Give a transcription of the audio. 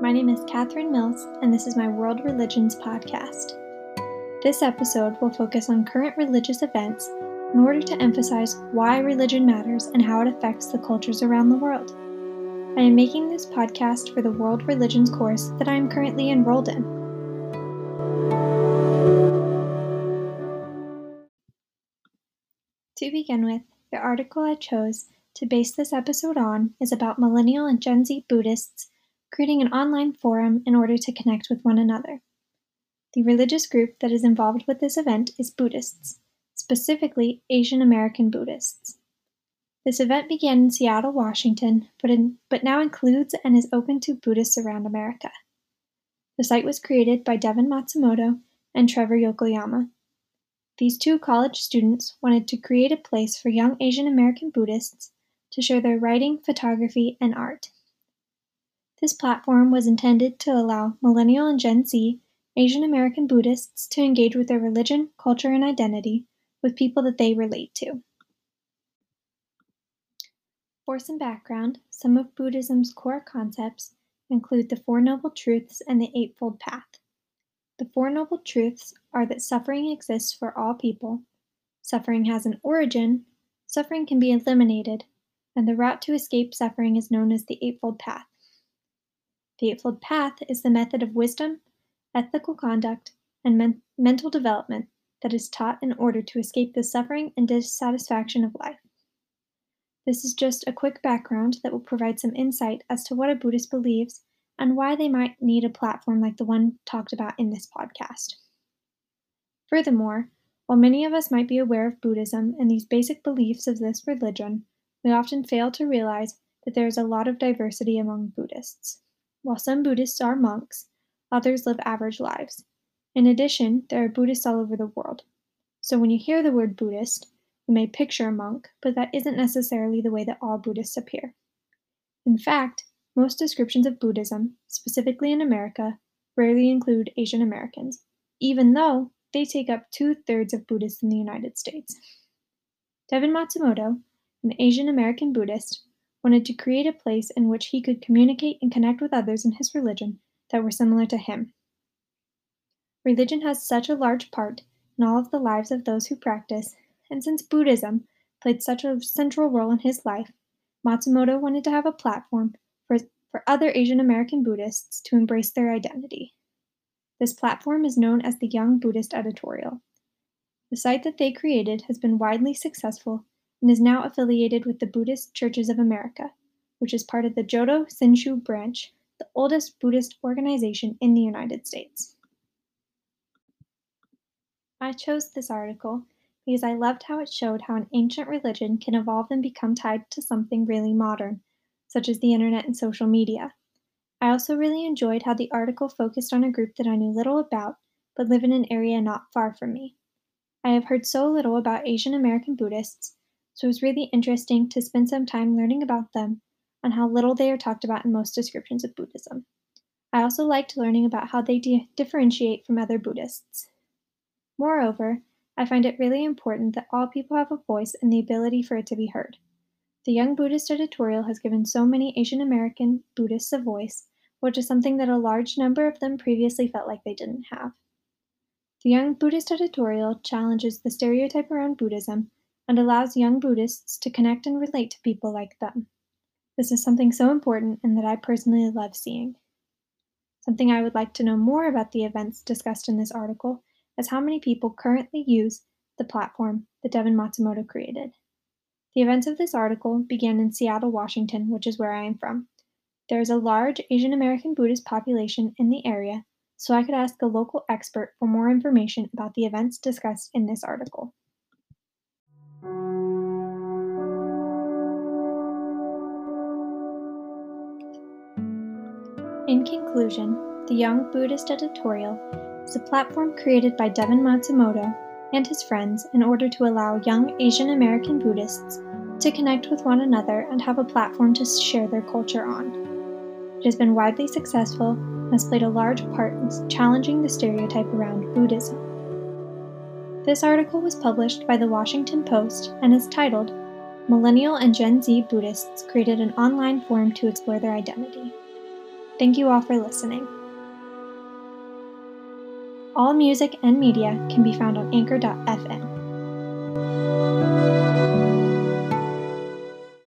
My name is Catherine Mills, and this is my World Religions podcast. This episode will focus on current religious events in order to emphasize why religion matters and how it affects the cultures around the world. I am making this podcast for the World Religions course that I am currently enrolled in. To begin with, the article I chose to base this episode on is about millennial and Gen Z Buddhists creating an online forum in order to connect with one another. The religious group that is involved with this event is Buddhists, specifically Asian American Buddhists. This event began in Seattle, Washington, but, in, but now includes and is open to Buddhists around America. The site was created by Devin Matsumoto and Trevor Yokoyama. These two college students wanted to create a place for young Asian American Buddhists to share their writing, photography, and art. This platform was intended to allow Millennial and Gen Z Asian American Buddhists to engage with their religion, culture, and identity with people that they relate to. For some background, some of Buddhism's core concepts include the Four Noble Truths and the Eightfold Path. The Four Noble Truths are that suffering exists for all people, suffering has an origin, suffering can be eliminated, and the route to escape suffering is known as the Eightfold Path. The Eightfold Path is the method of wisdom, ethical conduct, and men- mental development that is taught in order to escape the suffering and dissatisfaction of life. This is just a quick background that will provide some insight as to what a Buddhist believes and why they might need a platform like the one talked about in this podcast. Furthermore, while many of us might be aware of Buddhism and these basic beliefs of this religion, we often fail to realize that there is a lot of diversity among Buddhists. While some Buddhists are monks, others live average lives. In addition, there are Buddhists all over the world. So when you hear the word Buddhist, you may picture a monk, but that isn't necessarily the way that all Buddhists appear. In fact, most descriptions of Buddhism, specifically in America, rarely include Asian Americans, even though they take up two thirds of Buddhists in the United States. Devin Matsumoto, an Asian American Buddhist, wanted to create a place in which he could communicate and connect with others in his religion that were similar to him. Religion has such a large part in all of the lives of those who practice, and since Buddhism played such a central role in his life, Matsumoto wanted to have a platform for, for other Asian American Buddhists to embrace their identity. This platform is known as the Young Buddhist Editorial. The site that they created has been widely successful and is now affiliated with the Buddhist Churches of America, which is part of the Jodo Shinshu branch, the oldest Buddhist organization in the United States. I chose this article because I loved how it showed how an ancient religion can evolve and become tied to something really modern, such as the internet and social media. I also really enjoyed how the article focused on a group that I knew little about, but live in an area not far from me. I have heard so little about Asian American Buddhists so it was really interesting to spend some time learning about them and how little they are talked about in most descriptions of Buddhism. I also liked learning about how they di- differentiate from other Buddhists. Moreover, I find it really important that all people have a voice and the ability for it to be heard. The Young Buddhist editorial has given so many Asian American Buddhists a voice, which is something that a large number of them previously felt like they didn't have. The Young Buddhist editorial challenges the stereotype around Buddhism and allows young Buddhists to connect and relate to people like them. This is something so important and that I personally love seeing. Something I would like to know more about the events discussed in this article is how many people currently use the platform that Devin Matsumoto created. The events of this article began in Seattle, Washington, which is where I am from. There is a large Asian American Buddhist population in the area, so I could ask a local expert for more information about the events discussed in this article. In conclusion, the Young Buddhist Editorial is a platform created by Devin Matsumoto and his friends in order to allow young Asian American Buddhists to connect with one another and have a platform to share their culture on. It has been widely successful and has played a large part in challenging the stereotype around Buddhism. This article was published by the Washington Post and is titled Millennial and Gen Z Buddhists Created an Online Forum to Explore Their Identity. Thank you all for listening. All music and media can be found on anchor.fm.